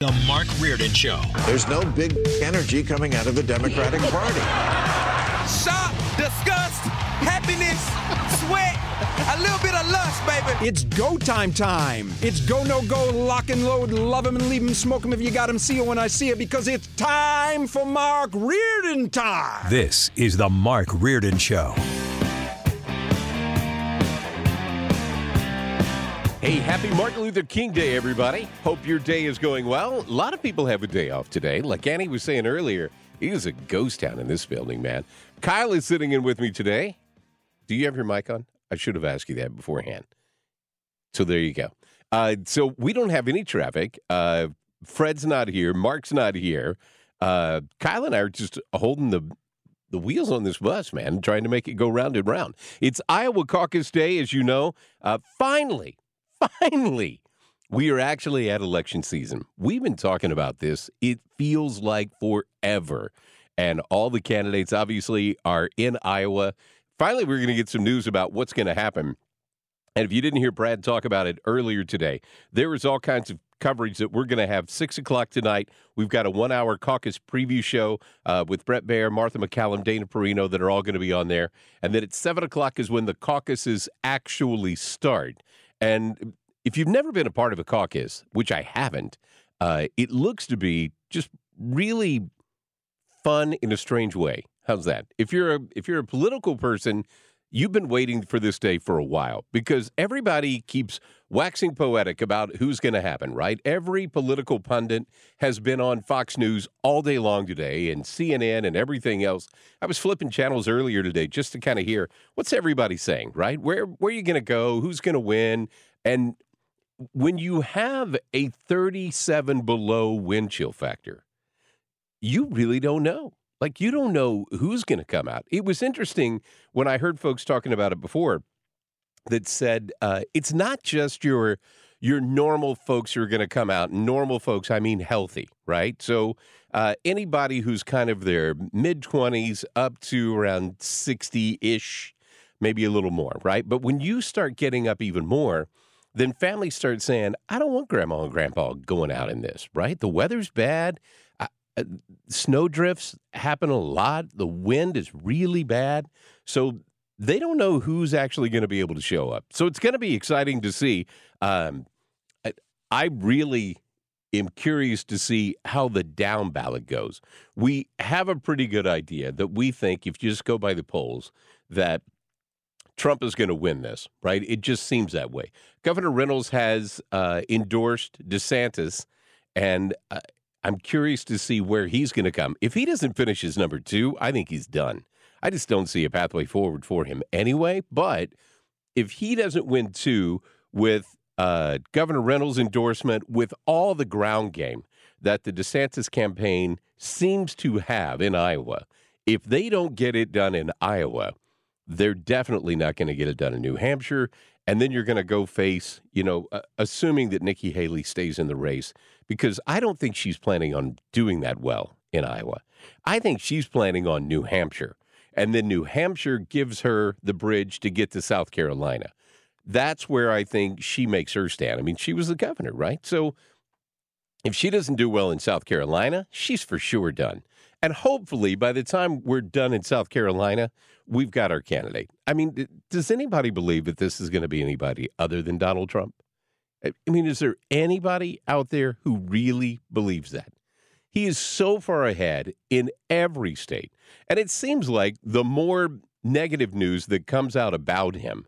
The Mark Reardon Show. There's no big energy coming out of the Democratic Party. Shock, disgust, happiness, sweat, a little bit of lust, baby. It's go time time. It's go, no go, lock and load, love him and leave him, smoke him if you got him, see it when I see it, because it's time for Mark Reardon time. This is The Mark Reardon Show. Hey, happy Martin Luther King Day, everybody. Hope your day is going well. A lot of people have a day off today. Like Annie was saying earlier, it is a ghost town in this building, man. Kyle is sitting in with me today. Do you have your mic on? I should have asked you that beforehand. So there you go. Uh, so we don't have any traffic. Uh, Fred's not here. Mark's not here. Uh, Kyle and I are just holding the the wheels on this bus, man, trying to make it go round and round. It's Iowa Caucus Day, as you know. Uh, finally, finally, we are actually at election season. We've been talking about this. It feels like forever. And all the candidates obviously are in Iowa. Finally, we're going to get some news about what's going to happen. And if you didn't hear Brad talk about it earlier today, there is all kinds of coverage that we're going to have six o'clock tonight. We've got a one hour caucus preview show uh, with Bret Baier, Martha MacCallum, Dana Perino that are all going to be on there. And then at seven o'clock is when the caucuses actually start. And if you've never been a part of a caucus, which I haven't, uh, it looks to be just really fun in a strange way. How's that? If you're a if you're a political person, you've been waiting for this day for a while because everybody keeps waxing poetic about who's going to happen, right? Every political pundit has been on Fox News all day long today and CNN and everything else. I was flipping channels earlier today just to kind of hear what's everybody saying, right? Where where are you going to go? Who's going to win? And when you have a 37 below wind chill factor, you really don't know. Like you don't know who's going to come out. It was interesting when I heard folks talking about it before that said uh, it's not just your your normal folks who are going to come out. Normal folks, I mean healthy, right? So uh, anybody who's kind of their mid twenties up to around sixty ish, maybe a little more, right? But when you start getting up even more, then families start saying, "I don't want grandma and grandpa going out in this." Right? The weather's bad. Uh, snow drifts happen a lot. The wind is really bad. So they don't know who's actually going to be able to show up. So it's going to be exciting to see. Um, I, I really am curious to see how the down ballot goes. We have a pretty good idea that we think, if you just go by the polls, that Trump is going to win this, right? It just seems that way. Governor Reynolds has uh, endorsed DeSantis, and uh, I'm curious to see where he's going to come. If he doesn't finish his number two, I think he's done. I just don't see a pathway forward for him anyway. But if he doesn't win two with uh, Governor Reynolds' endorsement, with all the ground game that the DeSantis campaign seems to have in Iowa, if they don't get it done in Iowa, they're definitely not going to get it done in New Hampshire. And then you're going to go face, you know, uh, assuming that Nikki Haley stays in the race, because I don't think she's planning on doing that well in Iowa. I think she's planning on New Hampshire. And then New Hampshire gives her the bridge to get to South Carolina. That's where I think she makes her stand. I mean, she was the governor, right? So if she doesn't do well in South Carolina, she's for sure done. And hopefully, by the time we're done in South Carolina, we've got our candidate. I mean, does anybody believe that this is going to be anybody other than Donald Trump? I mean, is there anybody out there who really believes that? He is so far ahead in every state. And it seems like the more negative news that comes out about him,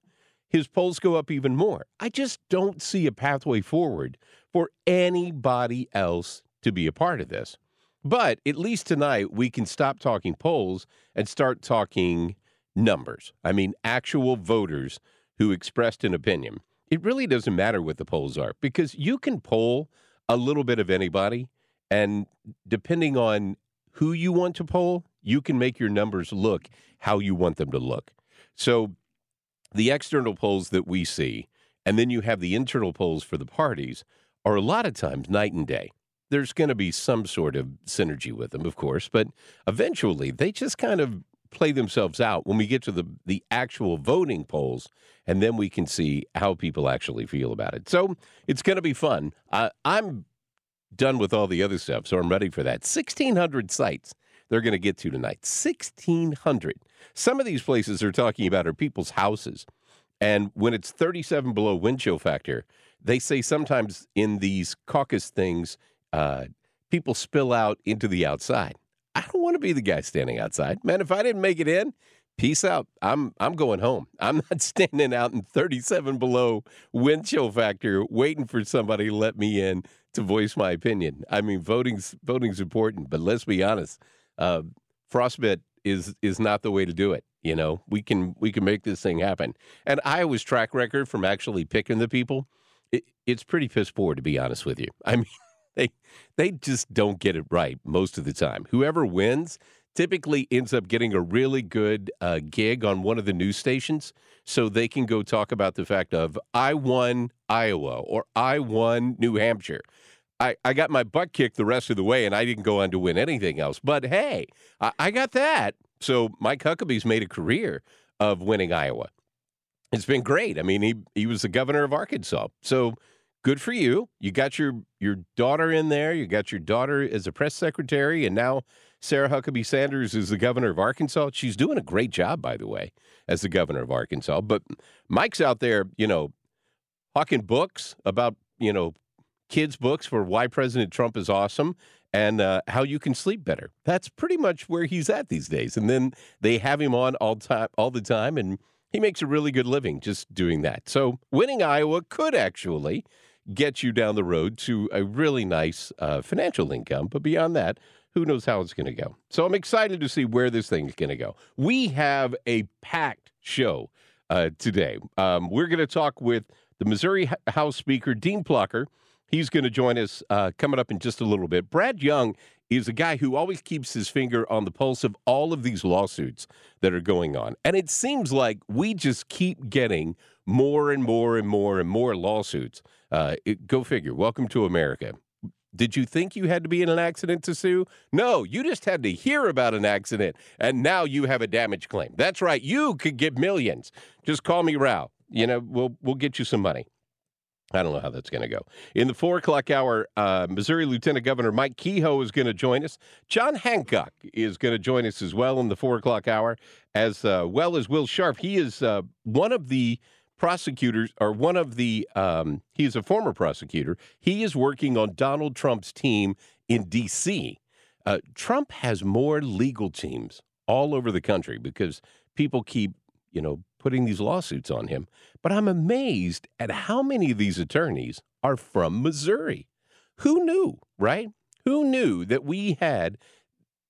his polls go up even more. I just don't see a pathway forward for anybody else to be a part of this. But at least tonight, we can stop talking polls and start talking numbers. I mean, actual voters who expressed an opinion. It really doesn't matter what the polls are because you can poll a little bit of anybody, and depending on who you want to poll, you can make your numbers look how you want them to look. So the external polls that we see, and then you have the internal polls for the parties, are a lot of times night and day. There's going to be some sort of synergy with them, of course, but eventually they just kind of play themselves out when we get to the the actual voting polls, and then we can see how people actually feel about it. So it's going to be fun. Uh, I'm done with all the other stuff, so I'm ready for that. 1,600 sites they're going to get to tonight. 1,600. Some of these places they're talking about are people's houses. And when it's 37 below wind chill factor, they say sometimes in these caucus things, uh, people spill out into the outside. I don't want to be the guy standing outside. Man, if I didn't make it in, peace out. I'm I'm going home. I'm not standing out in 37 below wind chill factor waiting for somebody to let me in to voice my opinion. I mean, voting's voting's important, but let's be honest uh, frostbite is is not the way to do it. You know, we can we can make this thing happen. And Iowa's track record from actually picking the people, it, it's pretty piss poor to be honest with you. I mean, they they just don't get it right most of the time. Whoever wins typically ends up getting a really good uh, gig on one of the news stations, so they can go talk about the fact of I won Iowa or I won New Hampshire. I, I got my butt kicked the rest of the way, and I didn't go on to win anything else. But hey, I, I got that. So Mike Huckabee's made a career of winning Iowa. It's been great. I mean, he he was the governor of Arkansas. So good for you. You got your your daughter in there. You got your daughter as a press secretary, and now Sarah Huckabee Sanders is the governor of Arkansas. She's doing a great job, by the way, as the governor of Arkansas. But Mike's out there, you know, hawking books about you know kids' books for why President Trump is awesome and uh, how you can sleep better. That's pretty much where he's at these days. And then they have him on all time, all the time, and he makes a really good living just doing that. So winning Iowa could actually get you down the road to a really nice uh, financial income. But beyond that, who knows how it's going to go? So I'm excited to see where this thing is going to go. We have a packed show uh, today. Um, we're going to talk with the Missouri House Speaker, Dean Plocher. He's going to join us uh, coming up in just a little bit. Brad Young is a guy who always keeps his finger on the pulse of all of these lawsuits that are going on. And it seems like we just keep getting more and more and more and more lawsuits. Uh, it, go figure. Welcome to America. Did you think you had to be in an accident to sue? No, you just had to hear about an accident, and now you have a damage claim. That's right. You could get millions. Just call me Rao. You know, we'll we'll get you some money. I don't know how that's going to go. In the four o'clock hour, uh, Missouri Lieutenant Governor Mike Kehoe is going to join us. John Hancock is going to join us as well in the four o'clock hour, as uh, well as Will Scharf. He is uh, one of the prosecutors, or one of the, um, he is a former prosecutor. He is working on Donald Trump's team in D.C. Uh, Trump has more legal teams all over the country because people keep, you know, putting these lawsuits on him. But I'm amazed at how many of these attorneys are from Missouri. Who knew, right? Who knew that we had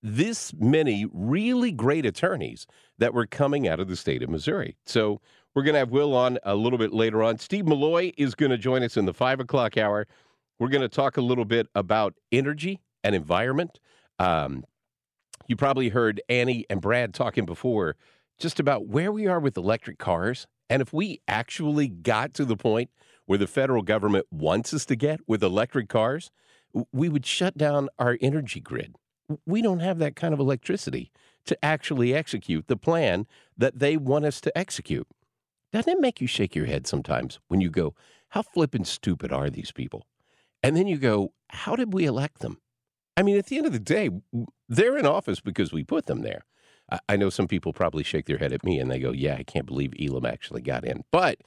this many really great attorneys that were coming out of the state of Missouri? So we're going to have Will on a little bit later on. Steve Milloy is going to join us in the five o'clock hour. We're going to talk a little bit about energy and environment. Um, you probably heard Annie and Brad talking before just about where we are with electric cars. And if we actually got to the point where the federal government wants us to get with electric cars, we would shut down our energy grid. We don't have that kind of electricity to actually execute the plan that they want us to execute. Doesn't it make you shake your head sometimes when you go, how flippin' stupid are these people? And then you go, how did we elect them? I mean, at the end of the day, they're in office because we put them there. I, know some people probably shake their head at me and they go, yeah, I can't believe Elam actually got in. But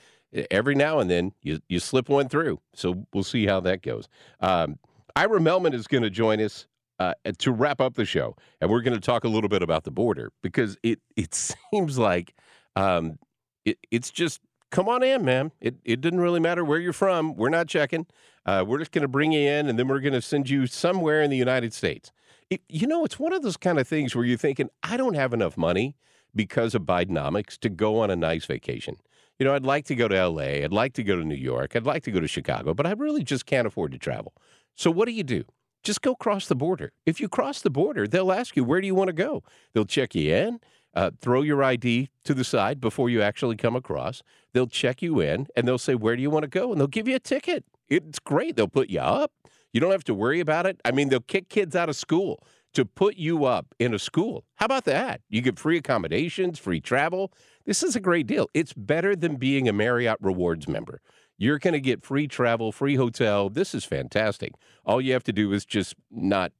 every now and then you, you slip one through. So we'll see how that goes. Um, Ira Mehlman is going to join us uh, to wrap up the show, and we're going to talk a little bit about the border because it it seems like um, it, it's just come on in, man. It it didn't really matter where you're from. We're not checking. Uh, we're just going to bring you in, and then we're going to send you somewhere in the United States. It, you know, it's one of those kind of things where you're thinking, I don't have enough money because of Bidenomics to go on a nice vacation. You know, I'd like to go to LA. I'd like to go to New York. I'd like to go to Chicago, but I really just can't afford to travel. So what do you do? Just go cross the border. If you cross the border, they'll ask you, where do you want to go? They'll check you in, uh, throw your ID to the side before you actually come across. They'll check you in and they'll say, where do you want to go? And they'll give you a ticket. It's great. They'll put you up. You don't have to worry about it. I mean, they'll kick kids out of school to put you up in a school. How about that? You get free accommodations, free travel. This is a great deal. It's better than being a Marriott Rewards member. You're going to get free travel, free hotel. This is fantastic. All you have to do is just not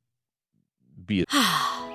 be a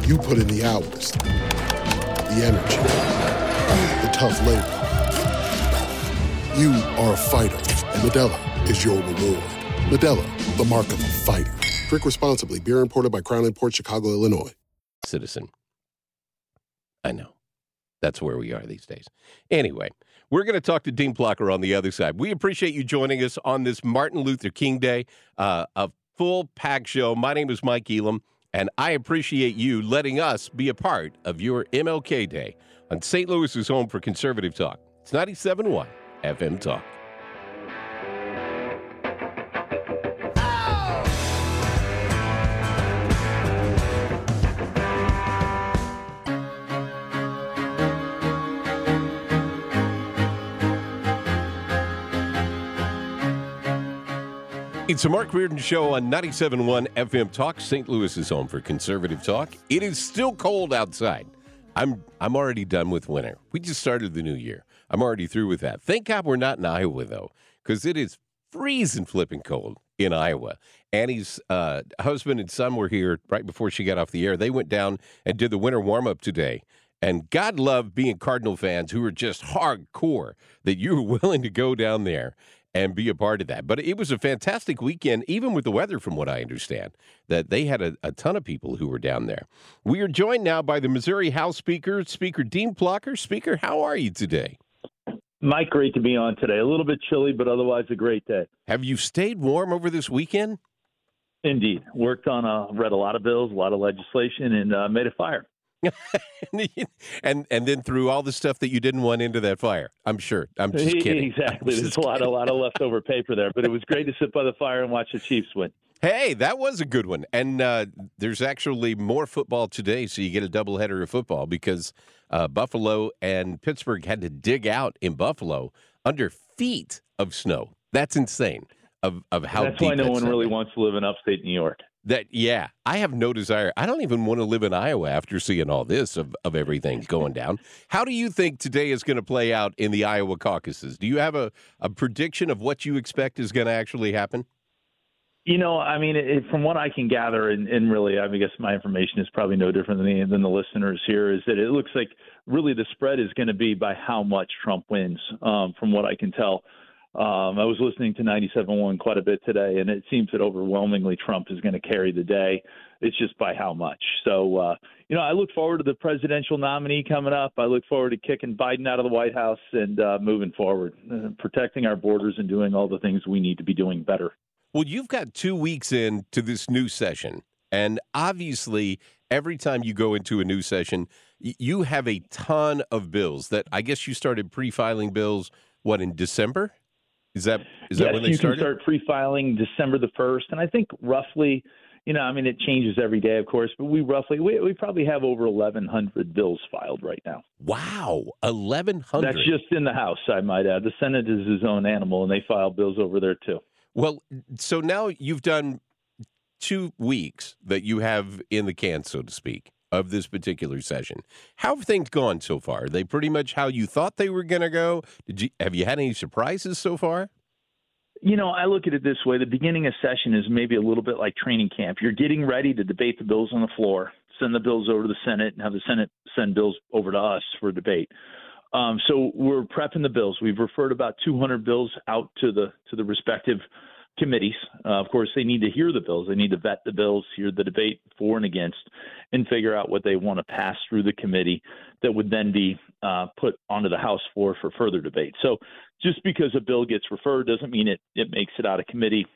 You put in the hours, the energy, the tough labor. You are a fighter, and Modelo is your reward. Modelo, the mark of a fighter. Drink responsibly. Beer imported by Crown Port Chicago, Illinois. citizen. I know. That's where we are these days. Anyway, we're going to talk to Dean Plocher on the other side. We appreciate you joining us on this Martin Luther King Day, uh, a full pack show. My name is Mike Elam, and I appreciate you letting us be a part of your MLK Day on St. Louis's home for conservative talk. It's 97.1 FM Talk. It's a Mark Reardon show on 97.1 FM Talk, St. Louis's home for conservative talk. It is still cold outside. I'm I'm already done with winter. We just started the new year. I'm already through with that. Thank God we're not in Iowa though, because it is freezing flipping cold in Iowa. Annie's uh, husband and son were here right before she got off the air. They went down and did the winter warm up today. And God love being Cardinal fans who are just hardcore that you were willing to go down there and be a part of that. But it was a fantastic weekend, even with the weather, from what I understand, that they had a, a ton of people who were down there. We are joined now by the Missouri House Speaker, Speaker Dean Plocher. Speaker, how are you today? Mike, great to be on today. A little bit chilly, but otherwise a great day. Have you stayed warm over this weekend? Indeed. Worked on, a, read a lot of bills, a lot of legislation, and uh, made a fire. and and then threw all the stuff that you didn't want into that fire. I'm sure. I'm just kidding. Exactly. There's a lot, a lot of leftover paper there, but it was great to sit by the fire and watch the Chiefs win. Hey, that was a good one. And uh, there's actually more football today, so you get a doubleheader of football because uh, Buffalo and Pittsburgh had to dig out in Buffalo under feet of snow. That's insane. Of of how that's why no one really wants to live in upstate New York. That yeah, I have no desire. I don't even want to live in Iowa after seeing all this of, of everything going down. How do you think today is going to play out in the Iowa caucuses? Do you have a, a prediction of what you expect is going to actually happen? You know, I mean, it, from what I can gather, and, and really, I, guess my information is probably no different than the, than the listeners here. Is that it looks like really the spread is going to be by how much Trump wins, um, from what I can tell. Um, I was listening to 97.1 quite a bit today, and it seems that overwhelmingly Trump is going to carry the day. It's just by how much. So, uh, you know, I look forward to the presidential nominee coming up. I look forward to kicking Biden out of the White House and uh, moving forward, uh, protecting our borders and doing all the things we need to be doing better. Well, you've got two weeks into this new session, and obviously, every time you go into a new session, you have a ton of bills that I guess you started pre filing bills, what, in December? Is that is yes, that when they you started? can start pre-filing December the first, and I think roughly, you know, I mean, it changes every day, of course, but we roughly we, we probably have over 1,100 bills filed right now. Wow, 1,100. That's just in the House, I might add. The Senate is his own animal, and they file bills over there too. Well, so now you've done two weeks that you have in the can, so to speak, of this particular session. How have things gone so far? Are they pretty much how you thought they were going to go? Did you have you had any surprises so far? You know, I look at it this way: the beginning of session is maybe a little bit like training camp. You're getting ready to debate the bills on the floor, send the bills over to the Senate, and have the Senate send bills over to us for debate. Um, so we're prepping the bills. We've referred about 200 bills out to the to the respective committees. Uh, of course, they need to hear the bills. They need to vet the bills, hear the debate for and against, and figure out what they want to pass through the committee that would then be uh, put onto the House floor for further debate. So just because a bill gets referred doesn't mean it, it makes it out of committee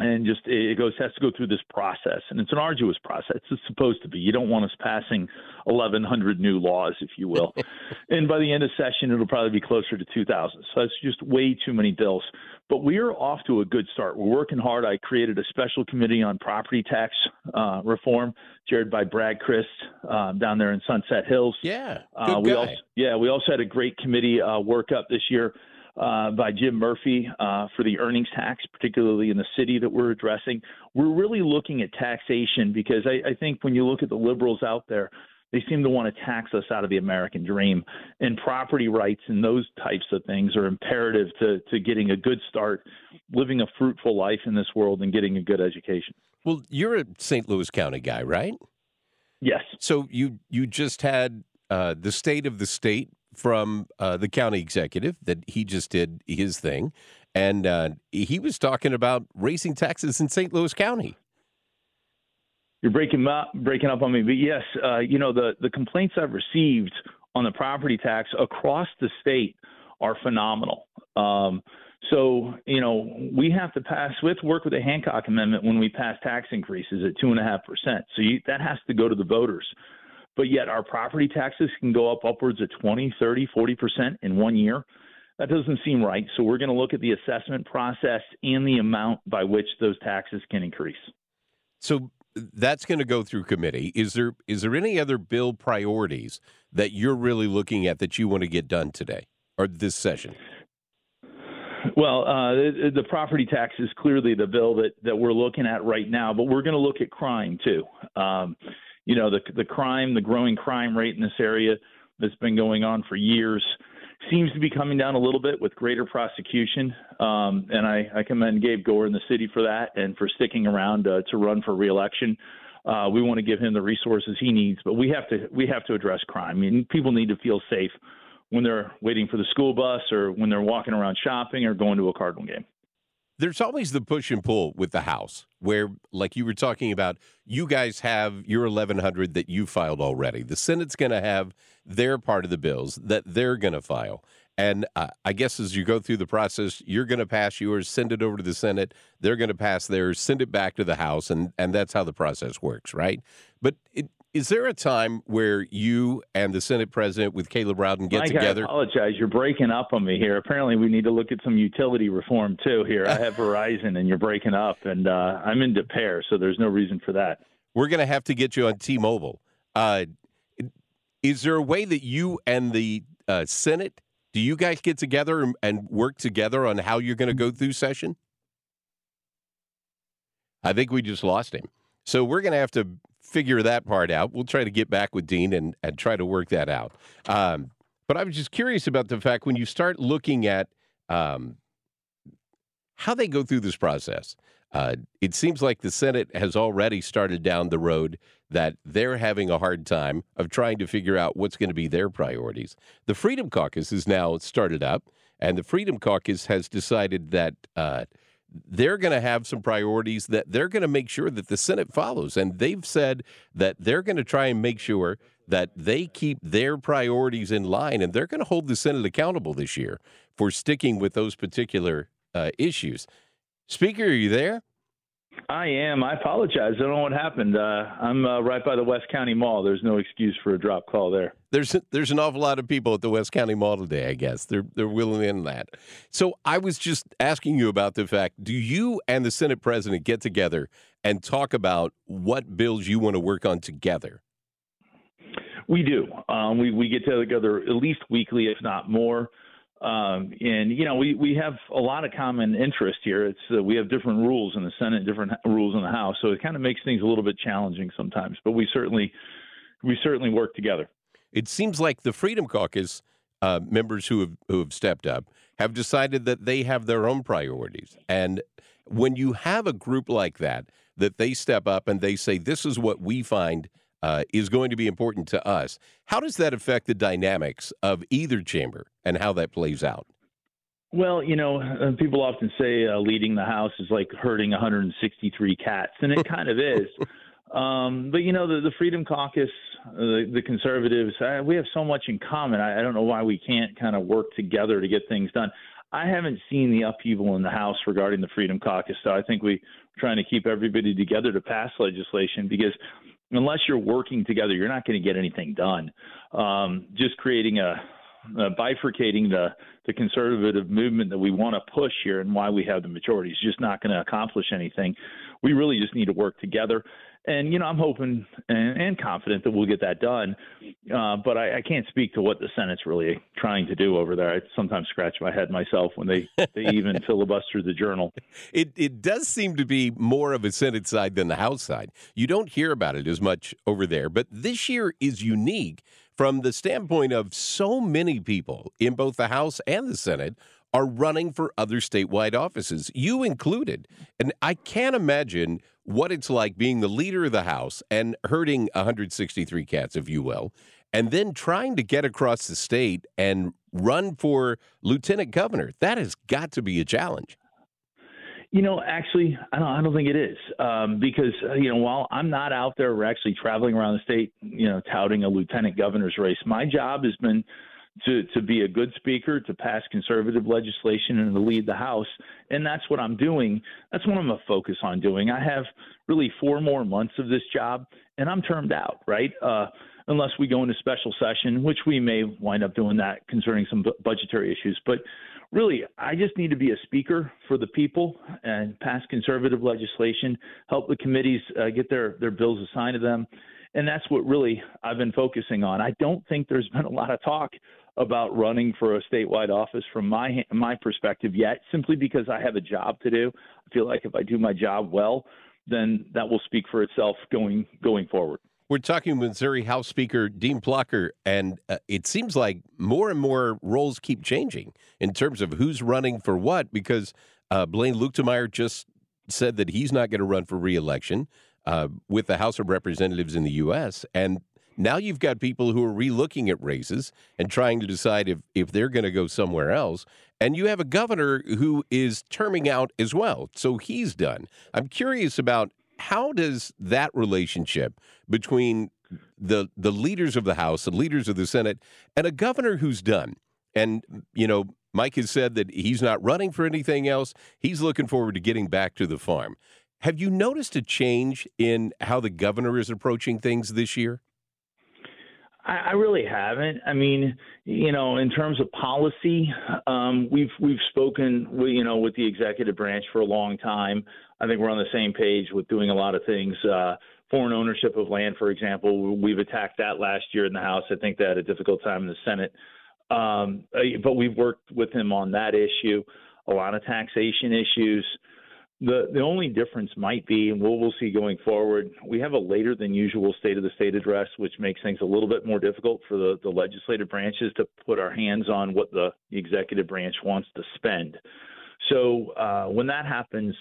and just it goes has to go through this process and it's an arduous process. It's supposed to be. You don't want us passing 1100 new laws if you will. And by the end of session it'll probably be closer to 2000 so that's just way too many bills. But we're off to a good start. We're working hard. I created a special committee on property tax uh, reform chaired by Brad Christ uh, down there in sunset hills. Yeah uh, we also yeah we also had a great committee uh, work up this year uh, by Jim Murphy uh, for the earnings tax, particularly in the city that we're addressing. We're really looking at taxation because I, I think when you look at the liberals out there, they seem to want to tax us out of the American dream. And property rights and those types of things are imperative to, to getting a good start, living a fruitful life in this world, and getting a good education. Well, you're a St. Louis County guy, right? Yes. So you you just had uh, the state of the state from uh, the county executive that he just did his thing, and uh, he was talking about raising taxes in St. Louis County. You're breaking up, breaking up on me, but yes, uh, you know the the complaints I've received on the property tax across the state are phenomenal. Um, so you know we have to pass. To work with the Hancock Amendment when we pass tax increases at two and a half percent. So you, that has to go to the voters but yet our property taxes can go up upwards of 20, 30, 40% in one year. That doesn't seem right. So we're going to look at the assessment process and the amount by which those taxes can increase. So that's going to go through committee. Is there is there any other bill priorities that you're really looking at that you want to get done today or this session? Well, uh, the, the, property tax is clearly the bill that, that we're looking at right now, but we're going to look at crime too. Um, you know the the crime, the growing crime rate in this area that's been going on for years seems to be coming down a little bit with greater prosecution. Um, and I, I, commend Gabe Gore in the city for that and for sticking around uh, to run for reelection. Uh, we want to give him the resources he needs, but we have to we have to address crime. I mean, people need to feel safe when they're waiting for the school bus or when they're walking around shopping or going to a Cardinal game. There's always the push and pull with the House, where, like you were talking about, you guys have your 1100 that you filed already. The Senate's going to have their part of the bills that they're going to file. And uh, I guess as you go through the process, you're going to pass yours, send it over to the Senate. They're going to pass theirs, send it back to the House, and and that's how the process works, right? But it, is there a time where you and the Senate President with Caleb Rowden get Mike, together? I apologize. You're breaking up on me here. Apparently, we need to look at some utility reform too. Here, I have Verizon, and you're breaking up, and uh, I'm in Des Peres, so there's no reason for that. We're going to have to get you on T-Mobile. Uh, is there a way that you and the uh, Senate do you guys get together and, and work together on how you're going to go through session? I think we just lost him. So we're going to have to figure that part out. We'll try to get back with Dean and, and try to work that out. Um, but I was just curious about the fact when you start looking at um, how they go through this process. Uh, it seems like the Senate has already started down the road that they're having a hard time of trying to figure out what's going to be their priorities. The Freedom Caucus is now started up, and the Freedom Caucus has decided that uh, they're going to have some priorities that they're going to make sure that the Senate follows. And they've said that they're going to try and make sure that they keep their priorities in line, and they're going to hold the Senate accountable this year for sticking with those particular uh, issues. Speaker, are you there? I am. I apologize. I don't know what happened. Uh, I'm uh, right by the West County Mall. There's no excuse for a drop call there. There's there's an awful lot of people at the West County Mall today. I guess they're they're willing in that. So I was just asking you about the fact: Do you and the Senate President get together and talk about what bills you want to work on together? We do. Um, we we get together at least weekly, if not more. Um, and you know, we we have a lot of common interest here. It's uh, we have different rules in the Senate, different rules in the House, so it kind of makes things a little bit challenging sometimes. But we certainly we certainly work together. It seems like the Freedom Caucus uh, members who have who have stepped up have decided that they have their own priorities, and when you have a group like that, that they step up and they say, "This is what we find." Uh, is going to be important to us. How does that affect the dynamics of either chamber and how that plays out? Well, you know, uh, people often say uh, leading the House is like herding 163 cats, and it kind of is. Um, but you know, the, the Freedom Caucus, uh, the, the conservatives, uh, we have so much in common. I, I don't know why we can't kind of work together to get things done. I haven't seen the upheaval in the House regarding the Freedom Caucus, so I think we're trying to keep everybody together to pass legislation because unless you're working together, you're not going to get anything done. Um, just creating a, a bifurcating the the conservative movement that we want to push here and why we have the majority is just not going to accomplish anything. We really just need to work together. And you know, I'm hoping and, and confident that we'll get that done. Uh, but I, I can't speak to what the Senate's really trying to do over there. I sometimes scratch my head myself when they they even filibuster the journal. It it does seem to be more of a Senate side than the House side. You don't hear about it as much over there, but this year is unique from the standpoint of so many people in both the House and the Senate are running for other statewide offices, you included. And I can't imagine what it's like being the leader of the House and herding 163 cats, if you will, and then trying to get across the state and run for lieutenant governor. That has got to be a challenge. You know, actually, I don't. I don't think it is um, because uh, you know, while I'm not out there, we're actually traveling around the state, you know, touting a lieutenant governor's race. My job has been to to be a good speaker, to pass conservative legislation, and to lead the House, and that's what I'm doing. That's what I'm gonna focus on doing. I have really four more months of this job, and I'm termed out, right? Uh, unless we go into special session, which we may wind up doing that concerning some budgetary issues, but really, I just need to be a speaker for the people and pass conservative legislation, help the committees uh, get their, their bills assigned to them. And that's what really I've been focusing on. I don't think there's been a lot of talk about running for a statewide office from my my perspective yet, simply because I have a job to do. I feel like if I do my job well, then that will speak for itself going going forward. We're talking Missouri House Speaker Dean Plocher, and uh, it seems like more and more roles keep changing in terms of who's running for what. Because uh, Blaine Luetkemeyer just said that he's not going to run for reelection uh, with the House of Representatives in the U.S., and Now you've got people who are relooking at races and trying to decide if, if they're going to go somewhere else. And you have a governor who is terming out as well. So he's done. I'm curious about how does that relationship between the the leaders of the House, the leaders of the Senate, and a governor who's done. And you know, Mike has said that he's not running for anything else. He's looking forward to getting back to the farm. Have you noticed a change in how the governor is approaching things this year? I, I really haven't. I mean, you know, in terms of policy, um, we've we've spoken, with, you know, with the executive branch for a long time. I think we're on the same page with doing a lot of things. Uh, foreign ownership of land, for example, we've attacked that last year in the House. I think they had a difficult time in the Senate. Um, uh, but we've worked with him on that issue, a lot of taxation issues. The the only difference might be, and we'll we'll see going forward. We have a later than usual State of the State address, which makes things a little bit more difficult for the the legislative branches to put our hands on what the executive branch wants to spend. So uh, when that happens,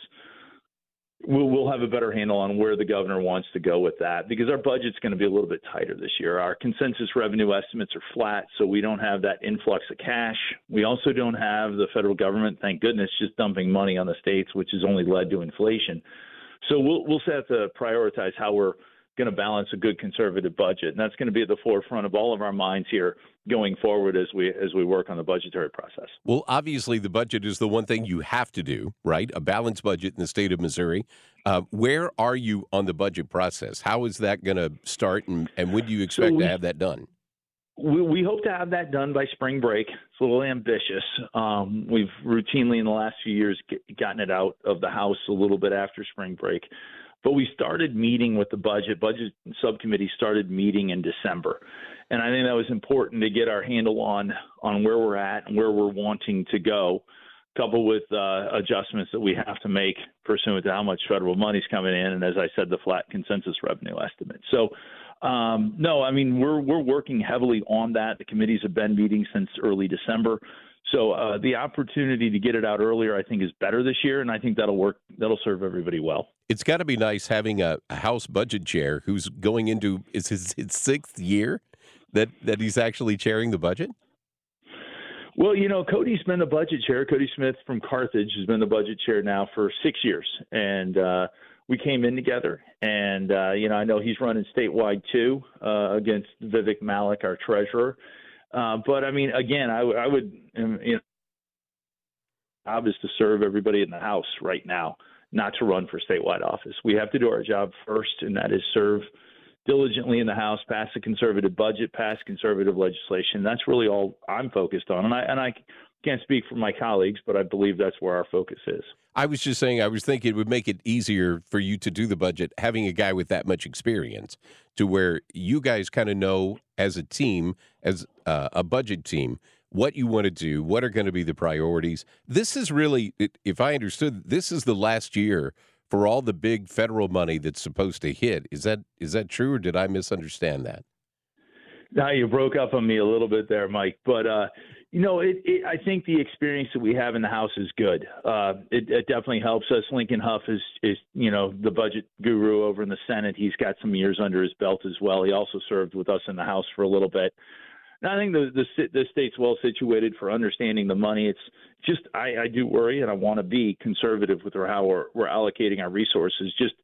we'll, we'll have a better handle on where the governor wants to go with that because our budget's going to be a little bit tighter this year. Our consensus revenue estimates are flat, so we don't have that influx of cash. We also don't have the federal government, thank goodness, just dumping money on the states, which has only led to inflation. So we'll we'll have to prioritize how we're going to balance a good conservative budget, and that's going to be at the forefront of all of our minds here going forward as we as we work on the budgetary process. Well, obviously, the budget is the one thing you have to do, right? A balanced budget in the state of Missouri. Uh, where are you on the budget process? How is that going to start, and, and when do you expect so we, to have that done? We, we, hope to have that done by spring break. It's a little ambitious. Um, we've routinely in the last few years get, gotten it out of the House a little bit after spring break. But we started meeting with the budget. Budget subcommittee started meeting in December. And I think that was important to get our handle on on where we're at and where we're wanting to go, coupled with uh, adjustments that we have to make pursuant to how much federal money's coming in, and as I said, the flat consensus revenue estimate. So, um, no, I mean we're we're working heavily on that. The committees have been meeting since early December. So uh, the opportunity to get it out earlier, I think, is better this year, and I think that'll work. That'll serve everybody well. It's got to be nice having a, House budget chair who's going into is his, his sixth year that that he's actually chairing the budget. Well, you know, Cody's been the budget chair. Cody Smith from Carthage has been the budget chair now for six years, and uh, we came in together. And uh, you know, I know he's running statewide too uh, against Vivek Malek, our treasurer. Uh, but I mean, again, I, I would, um, you know, job is to serve everybody in the House right now, not to run for statewide office. We have to do our job first, and that is serve diligently in the House, pass a conservative budget, pass conservative legislation. That's really all I'm focused on, and I and I can't speak for my colleagues, but I believe that's where our focus is. I was just saying, I was thinking it would make it easier for you to do the budget having a guy with that much experience to where you guys kind of know as a team, as uh, a budget team, what you want to do, what are going to be the priorities. This is really, if I understood, this is the last year for all the big federal money that's supposed to hit. Is that is that true, or did I misunderstand that? Now you broke up on me a little bit there, Mike. But uh, you know, it, it, I think the experience that we have in the House is good. Uh, it, it definitely helps us. Lincoln Hough is, is, you know, the budget guru over in the Senate. He's got some years under his belt as well. He also served with us in the House for a little bit. And I think the, the the state's well situated for understanding the money. It's just I, I do worry, and I want to be conservative with how we're, we're allocating our resources. Just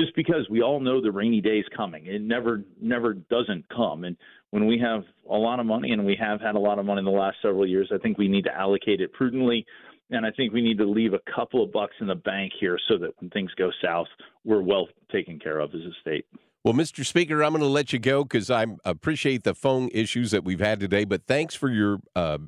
just because we all know the rainy day is coming. It never never doesn't come. And when we have a lot of money and we have had a lot of money in the last several years, I think we need to allocate it prudently. And I think we need to leave a couple of bucks in the bank here so that when things go south, we're well taken care of as a state. Well, Mr. Speaker, I'm going to let you go because I appreciate the phone issues that we've had today. But thanks for your uh,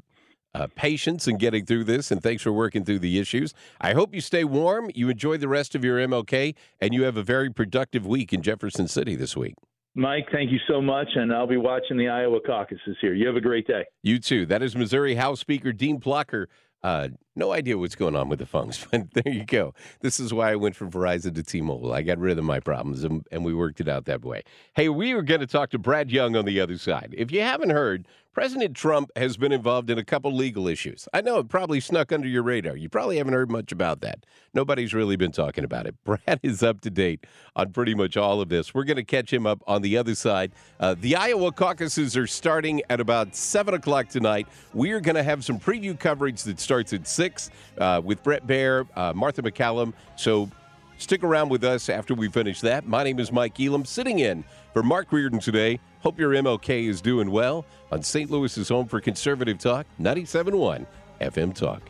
uh, patience in getting through this, and thanks for working through the issues. I hope you stay warm, you enjoy the rest of your MLK, and you have a very productive week in Jefferson City this week. Mike, thank you so much, and I'll be watching the Iowa caucuses here. You have a great day. You too. That is Missouri House Speaker Dean Plocher. Uh, no idea what's going on with the phones, but there you go. This is why I went from Verizon to T-Mobile. I got rid of my problems, and, and we worked it out that way. Hey, we are going to talk to Brad Young on the other side. If you haven't heard, President Trump has been involved in a couple legal issues. I know it probably snuck under your radar. You probably haven't heard much about that. Nobody's really been talking about it. Brad is up to date on pretty much all of this. We're going to catch him up on the other side. Uh, the Iowa caucuses are starting at about 7 o'clock tonight. We are going to have some preview coverage that starts at 6 uh, with Bret Baier, uh, Martha MacCallum. So stick around with us after we finish that. My name is Mike Elam, sitting in for Mark Reardon today. Hope your MLK is doing well on St. Louis's home for conservative talk, 97.1 FM Talk.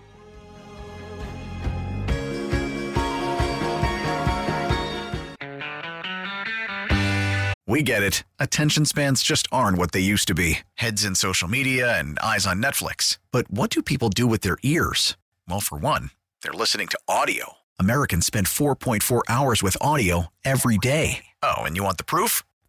We get it. Attention spans just aren't what they used to be heads in social media and eyes on Netflix. But what do people do with their ears? Well, for one, they're listening to audio. Americans spend 4.4 hours with audio every day. Oh, and you want the proof?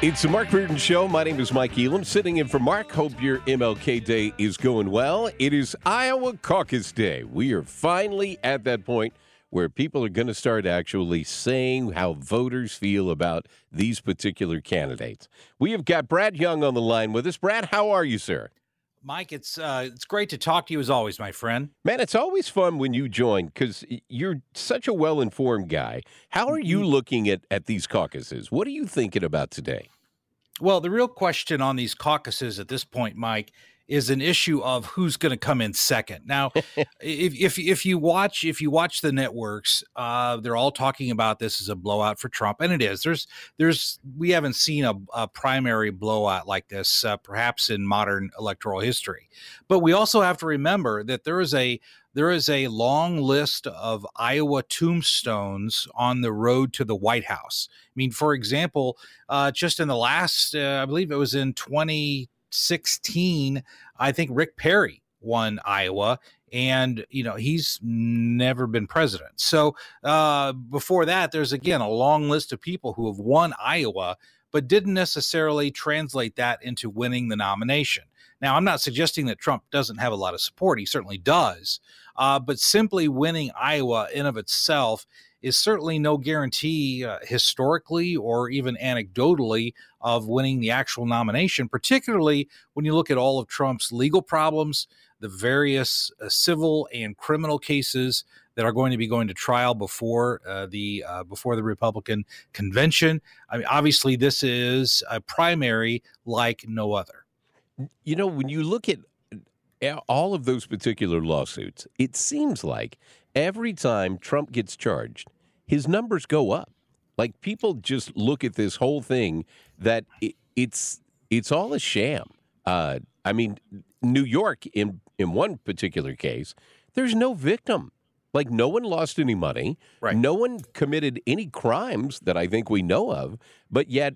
It's the Mark Reardon Show. My name is Mike Elam, sitting in for Mark. Hope your MLK Day is going well. It is Iowa Caucus Day. We are finally at that point where people are going to start actually saying how voters feel about these particular candidates. We have got Brad Young on the line with us. Brad, how are you, sir? Mike, it's uh, it's great to talk to you as always, my friend. Man, it's always fun when you join because you're such a well informed guy. How are you mm-hmm. looking at, at these caucuses? What are you thinking about today? Well, the real question on these caucuses at this point, Mike, is an issue of who's going to come in second. Now, if, if if you watch if you watch the networks, uh, they're all talking about this as a blowout for Trump, and it is. There's there's we haven't seen a, a primary blowout like this, uh, perhaps in modern electoral history. But we also have to remember that there is a there is a long list of Iowa tombstones on the road to the White House. I mean, for example, uh, just in the last, uh, I believe it was in 20 16, I think Rick Perry won Iowa, and you know he's never been president. So uh, before that, there's again a long list of people who have won Iowa, but didn't necessarily translate that into winning the nomination. Now, I'm not suggesting that Trump doesn't have a lot of support; he certainly does. Uh, but simply winning Iowa in of itself is certainly no guarantee uh, historically or even anecdotally of winning the actual nomination, particularly when you look at all of Trump's legal problems, the various uh, civil and criminal cases that are going to be going to trial before uh, the uh, before the Republican convention. I mean, obviously, this is a primary like no other. You know, when you look at all of those particular lawsuits, it seems like every time Trump gets charged, his numbers go up. Like people just look at this whole thing that it, it's it's all a sham. Uh, I mean, New York in in one particular case, there's no victim. Like no one lost any money. Right. No one committed any crimes that I think we know of. But yet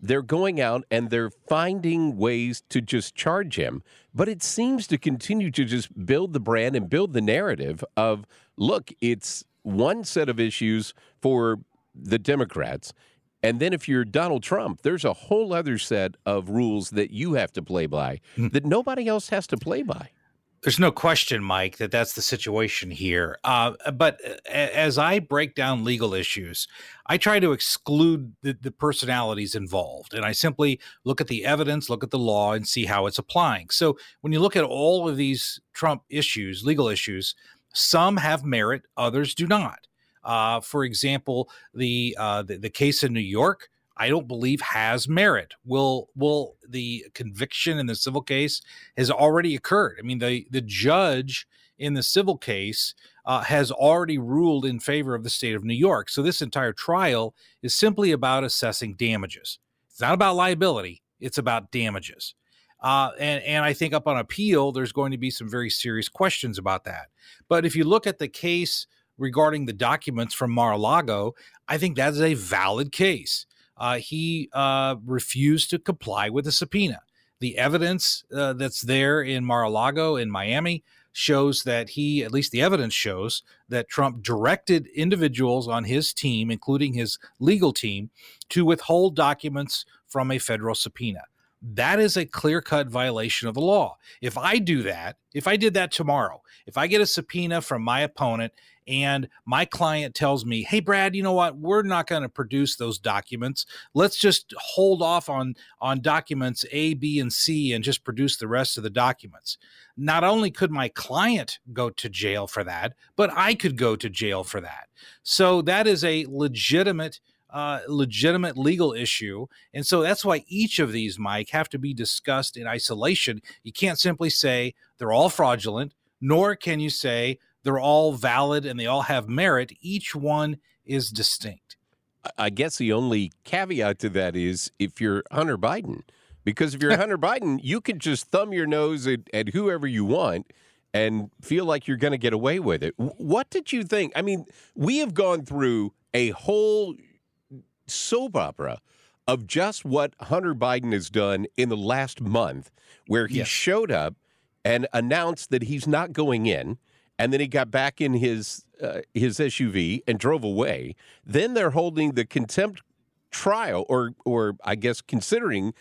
they're going out and they're finding ways to just charge him. But it seems to continue to just build the brand and build the narrative of look, it's one set of issues for the Democrats. And then if you're Donald Trump, there's a whole other set of rules that you have to play by mm. that nobody else has to play by. There's no question, Mike, that that's the situation here. Uh, but as I break down legal issues, I try to exclude the, the, personalities involved. And I simply look at the evidence, look at the law, and see how it's applying. So when you look at all of these Trump issues, legal issues, some have merit, others do not. Uh, for example, the, uh, the, the case in New York I don't believe has merit. Will will the conviction in the civil case has already occurred? I mean, the the judge in the civil case uh, has already ruled in favor of the state of New York. So this entire trial is simply about assessing damages. It's not about liability. It's about damages. Uh, and, and I think up on appeal, there's going to be some very serious questions about that. But if you look at the case regarding the documents from Mar a Lago, I think that is a valid case uh, he uh, refused to comply with the subpoena. The evidence uh, that's there in Mar a Lago in Miami shows that he, at least the evidence shows, that Trump directed individuals on his team, including his legal team, to withhold documents from a federal subpoena. That is a clear cut violation of the law. If I do that, if I did that tomorrow, if I get a subpoena from my opponent and my client tells me, "Hey Brad, you know what? We're not going to produce those documents. Let's just hold off on on documents A, B, and C and just produce the rest of the documents." Not only could my client go to jail for that, but I could go to jail for that. So that is a legitimate uh, legitimate legal issue. And so that's why each of these, Mike, have to be discussed in isolation. You can't simply say they're all fraudulent, nor can you say they're all valid and they all have merit. Each one is distinct. I guess the only caveat to that is if you're Hunter Biden, because if you're Hunter Biden, you can just thumb your nose at, at whoever you want and feel like you're going to get away with it. What did you think? I mean, we have gone through a whole soap opera of just what Hunter Biden has done in the last month, where he yes. showed up and announced that he's not going in, and then he got back in his uh, his SUV and drove away. Then they're holding the contempt trial, or or I guess considering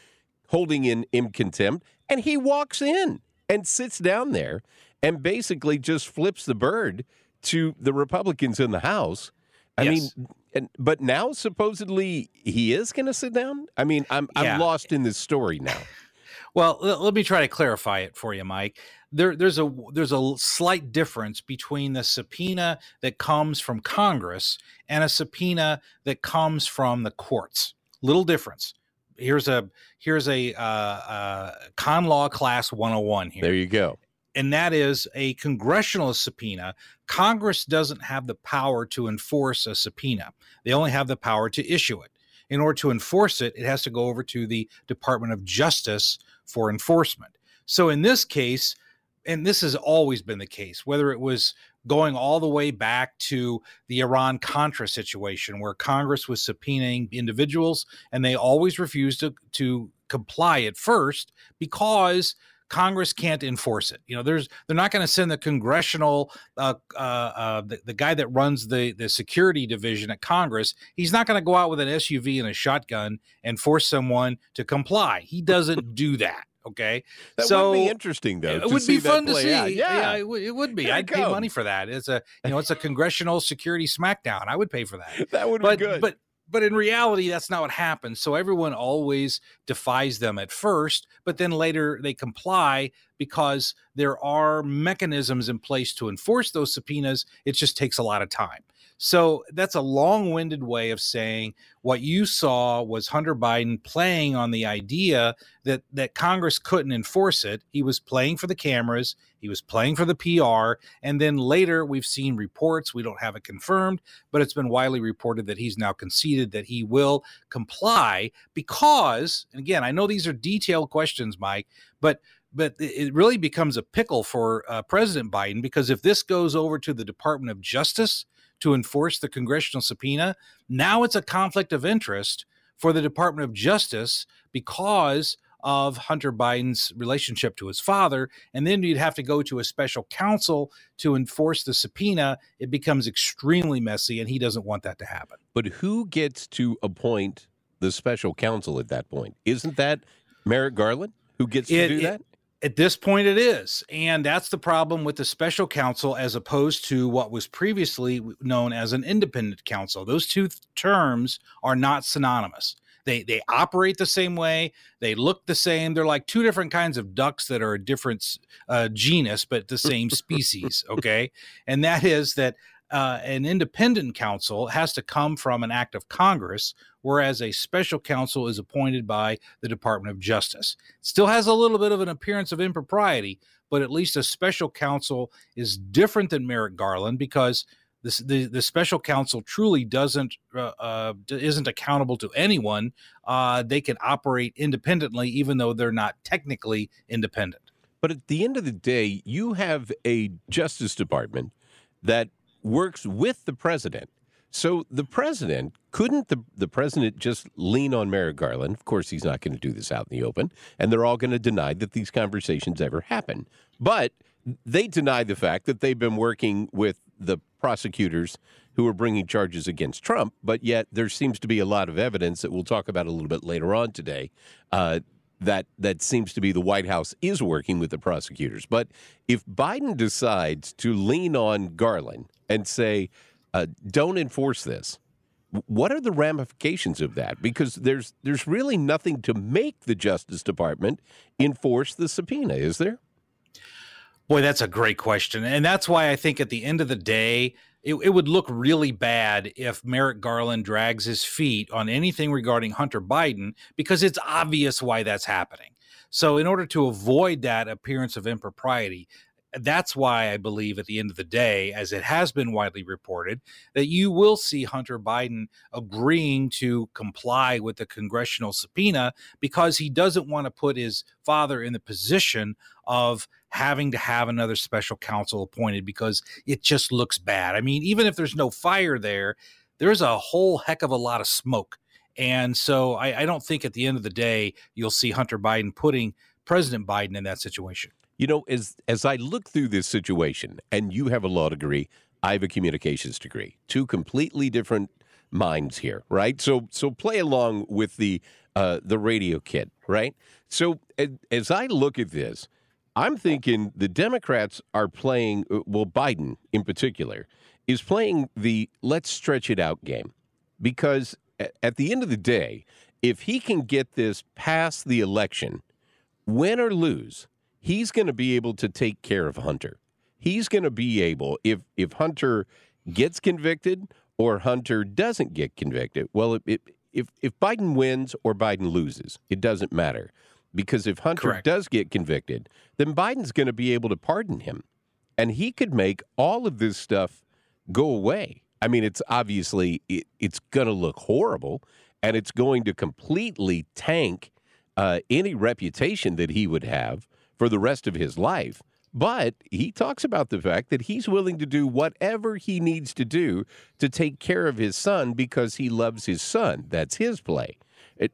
holding in in contempt, and he walks in and sits down there and basically just flips the bird to the Republicans in the House. I yes. mean, and but now supposedly he is going to sit down. I mean, I'm yeah. I'm lost in this story now. well, let me try to clarify it for you, Mike. There, there's a there's a slight difference between the subpoena that comes from Congress and a subpoena that comes from the courts. Little difference. Here's a here's a uh, uh, con law class 101 here. There you go and that is a congressional subpoena. Congress doesn't have the power to enforce a subpoena, they only have the power to issue it. In order to enforce it, it has to go over to the Department of Justice for enforcement. So in this case, and this has always been the case, whether it was going all the way back to the Iran Contra situation where Congress was subpoenaing individuals and they always refused to, to comply at first because Congress can't enforce it. You know, there's they're not going to send the congressional uh, uh, uh, the, the guy that runs the the security division at Congress. He's not going to go out with an SUV and a shotgun and force someone to comply. He doesn't do that. Okay, that so, would be interesting though. It would be fun to see. Out. Yeah, yeah it, w- it, would be. I'd pay money for that. It's a you know it's a congressional security smackdown. I would pay for that. that would but, be good. But but in reality, that's not what happens. So everyone always defies them at first, but then later they comply because there are mechanisms in place to enforce those subpoenas. It just takes a lot of time. So that's a long winded way of saying what you saw was Hunter Biden playing on the idea that, that Congress couldn't enforce it. He was playing for the cameras, he was playing for the PR. And then later, we've seen reports, we don't have it confirmed, but it's been widely reported that he's now conceded that he will comply because, and again, I know these are detailed questions, Mike, but but it really becomes a pickle for uh, President Biden because if this goes over to the Department of Justice, to enforce the congressional subpoena. Now it's a conflict of interest for the Department of Justice because of Hunter Biden's relationship to his father. And then you'd have to go to a special counsel to enforce the subpoena. It becomes extremely messy, and he doesn't want that to happen. But who gets to appoint the special counsel at that point? Isn't that Merrick Garland who gets to do it, that? At this point, it is. And that's the problem with the special counsel as opposed to what was previously known as an independent counsel. Those two th- terms are not synonymous. They, they operate the same way. They look the same. They're like two different kinds of ducks that are a different uh, genus, but the same species. Okay. And that is that uh, an independent counsel has to come from an act of Congress, whereas a special counsel is appointed by the Department of Justice. Still has a little bit of an appearance of impropriety, but at least a special counsel is different than Merrick Garland because the the special counsel truly doesn't uh, uh, isn't accountable to anyone. Uh, they can operate independently, even though they're not technically independent. But at the end of the day, you have a Justice Department that works with the president. So the president couldn't the the president just lean on Merrick Garland? Of course, he's not going to do this out in the open, and they're all going to deny that these conversations ever happen. But they deny the fact that they've been working with the prosecutors who are bringing charges against Trump, but yet there seems to be a lot of evidence that we'll talk about a little bit later on today. Uh, that that seems to be the White House is working with the prosecutors. But if Biden decides to lean on Garland and say, uh, "Don't enforce this," what are the ramifications of that? Because there's there's really nothing to make the Justice Department enforce the subpoena, is there? Boy, that's a great question. And that's why I think at the end of the day, it, it, would look really bad if Merrick Garland drags his feet on anything regarding Hunter Biden because it's obvious why that's happening. So, in order to avoid that appearance of impropriety, that's why I believe at the end of the day, as it has been widely reported, that you will see Hunter Biden agreeing to comply with the congressional subpoena because he doesn't want to put his father in the position of having to have another special counsel appointed because it just looks bad. I mean, even if there's no fire there, there's a whole heck of a lot of smoke. And so I, I don't think at the end of the day, you'll see Hunter Biden putting President Biden in that situation. You know, as as I look through this situation, and you have a law degree, I have a communications degree, two completely different minds here, right? So so play along with the uh, the radio kid, right? So as I look at this, I'm thinking the Democrats are playing, uh, well, Biden in particular is playing the let's stretch it out game because at the end of the day, if he can get this past the election, win or lose, he's going to be able to take care of Hunter. He's going to be able if if Hunter gets convicted or Hunter doesn't get convicted. Well, it, it, if if Biden wins or Biden loses, it doesn't matter because if Hunter Correct. does get convicted, then Biden's going to be able to pardon him, and he could make all of this stuff go away. I mean, it's obviously it, it's going to look horrible, and it's going to completely tank uh, any reputation that he would have for the rest of his life. But he talks about the fact that he's willing to do whatever he needs to do to take care of his son because he loves his son. That's his play. It,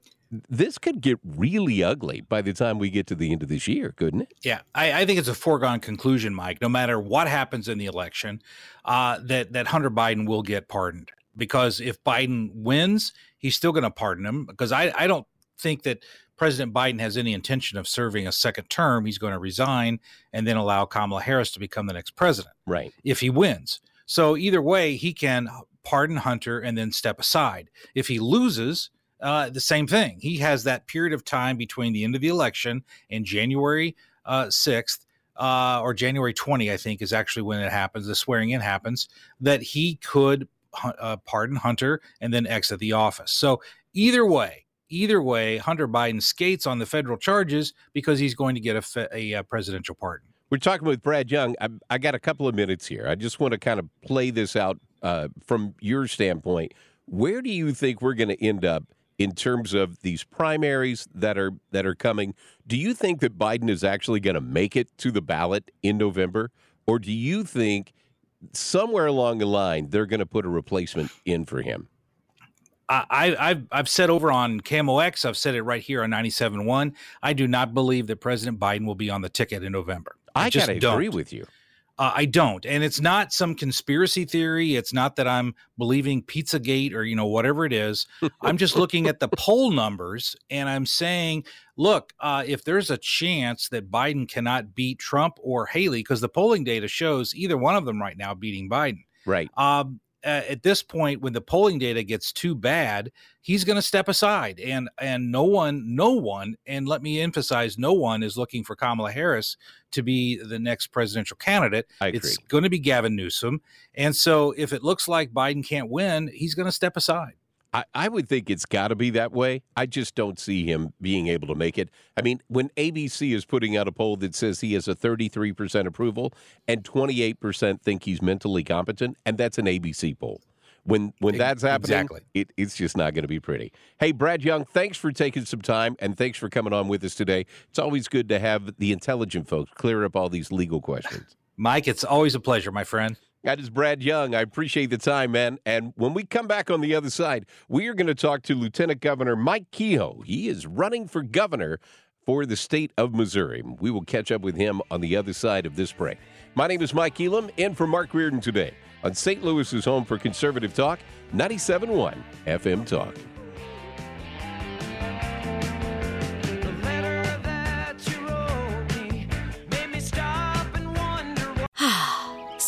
this could get really ugly by the time we get to the end of this year, couldn't it? Yeah, I, I think it's a foregone conclusion, Mike. No matter what happens in the election, uh, that that Hunter Biden will get pardoned because if Biden wins, he's still going to pardon him. Because I, I don't think that President Biden has any intention of serving a second term, he's going to resign and then allow Kamala Harris to become the next president. Right. If he wins. So either way, he can pardon Hunter and then step aside. If he loses, uh, the same thing. He has that period of time between the end of the election and January uh, 6th uh, or January 20, I think, is actually when it happens, the swearing in happens, that he could uh, pardon Hunter and then exit the office. So either way, either way, Hunter Biden skates on the federal charges because he's going to get a, a, a uh, presidential pardon. We're talking with Brad Young. I, I, got a couple of minutes here. I just want to kind of play this out uh, from your standpoint. Where do you think we're going to end up in terms of these primaries that are that are coming? Do you think that Biden is actually going to make it to the ballot in November, or do you think somewhere along the line they're going to put a replacement in for him? I, I've I've said over on KMOX, I've said it right here on 97.1. I do not believe that President Biden will be on the ticket in November. I, I just gotta agree with you. Uh, I don't, and it's not some conspiracy theory. It's not that I'm believing Pizzagate or you know whatever it is. I'm just looking at the poll numbers, and I'm saying, look, uh, if there's a chance that Biden cannot beat Trump or Haley, because the polling data shows either one of them right now beating Biden. Right. Um, uh, at this point when the polling data gets too bad he's going to step aside and and no one no one and let me emphasize no one is looking for Kamala Harris to be the next presidential candidate. It's going to be Gavin Newsom. And so if it looks like Biden can't win he's going to step aside I, I would think it's got to be that way. I just don't see him being able to make it. I mean, when ABC is putting out a poll that says he has a 33% approval and 28% think he's mentally competent, and that's an ABC poll. When when that's happening, exactly. it, it's just not going to be pretty. Hey, Brad Young, thanks for taking some time and thanks for coming on with us today. It's always good to have the intelligent folks clear up all these legal questions. Mike, it's always a pleasure, my friend. That is Brad Young. I appreciate the time, man. And when we come back on the other side, we are going to talk to Lieutenant Governor Mike Kehoe. He is running for governor for the state of Missouri. We will catch up with him on the other side of this break. My name is Mike Elam, in for Mark Reardon today on St. Louis's home for conservative talk, 97.1 FM Talk.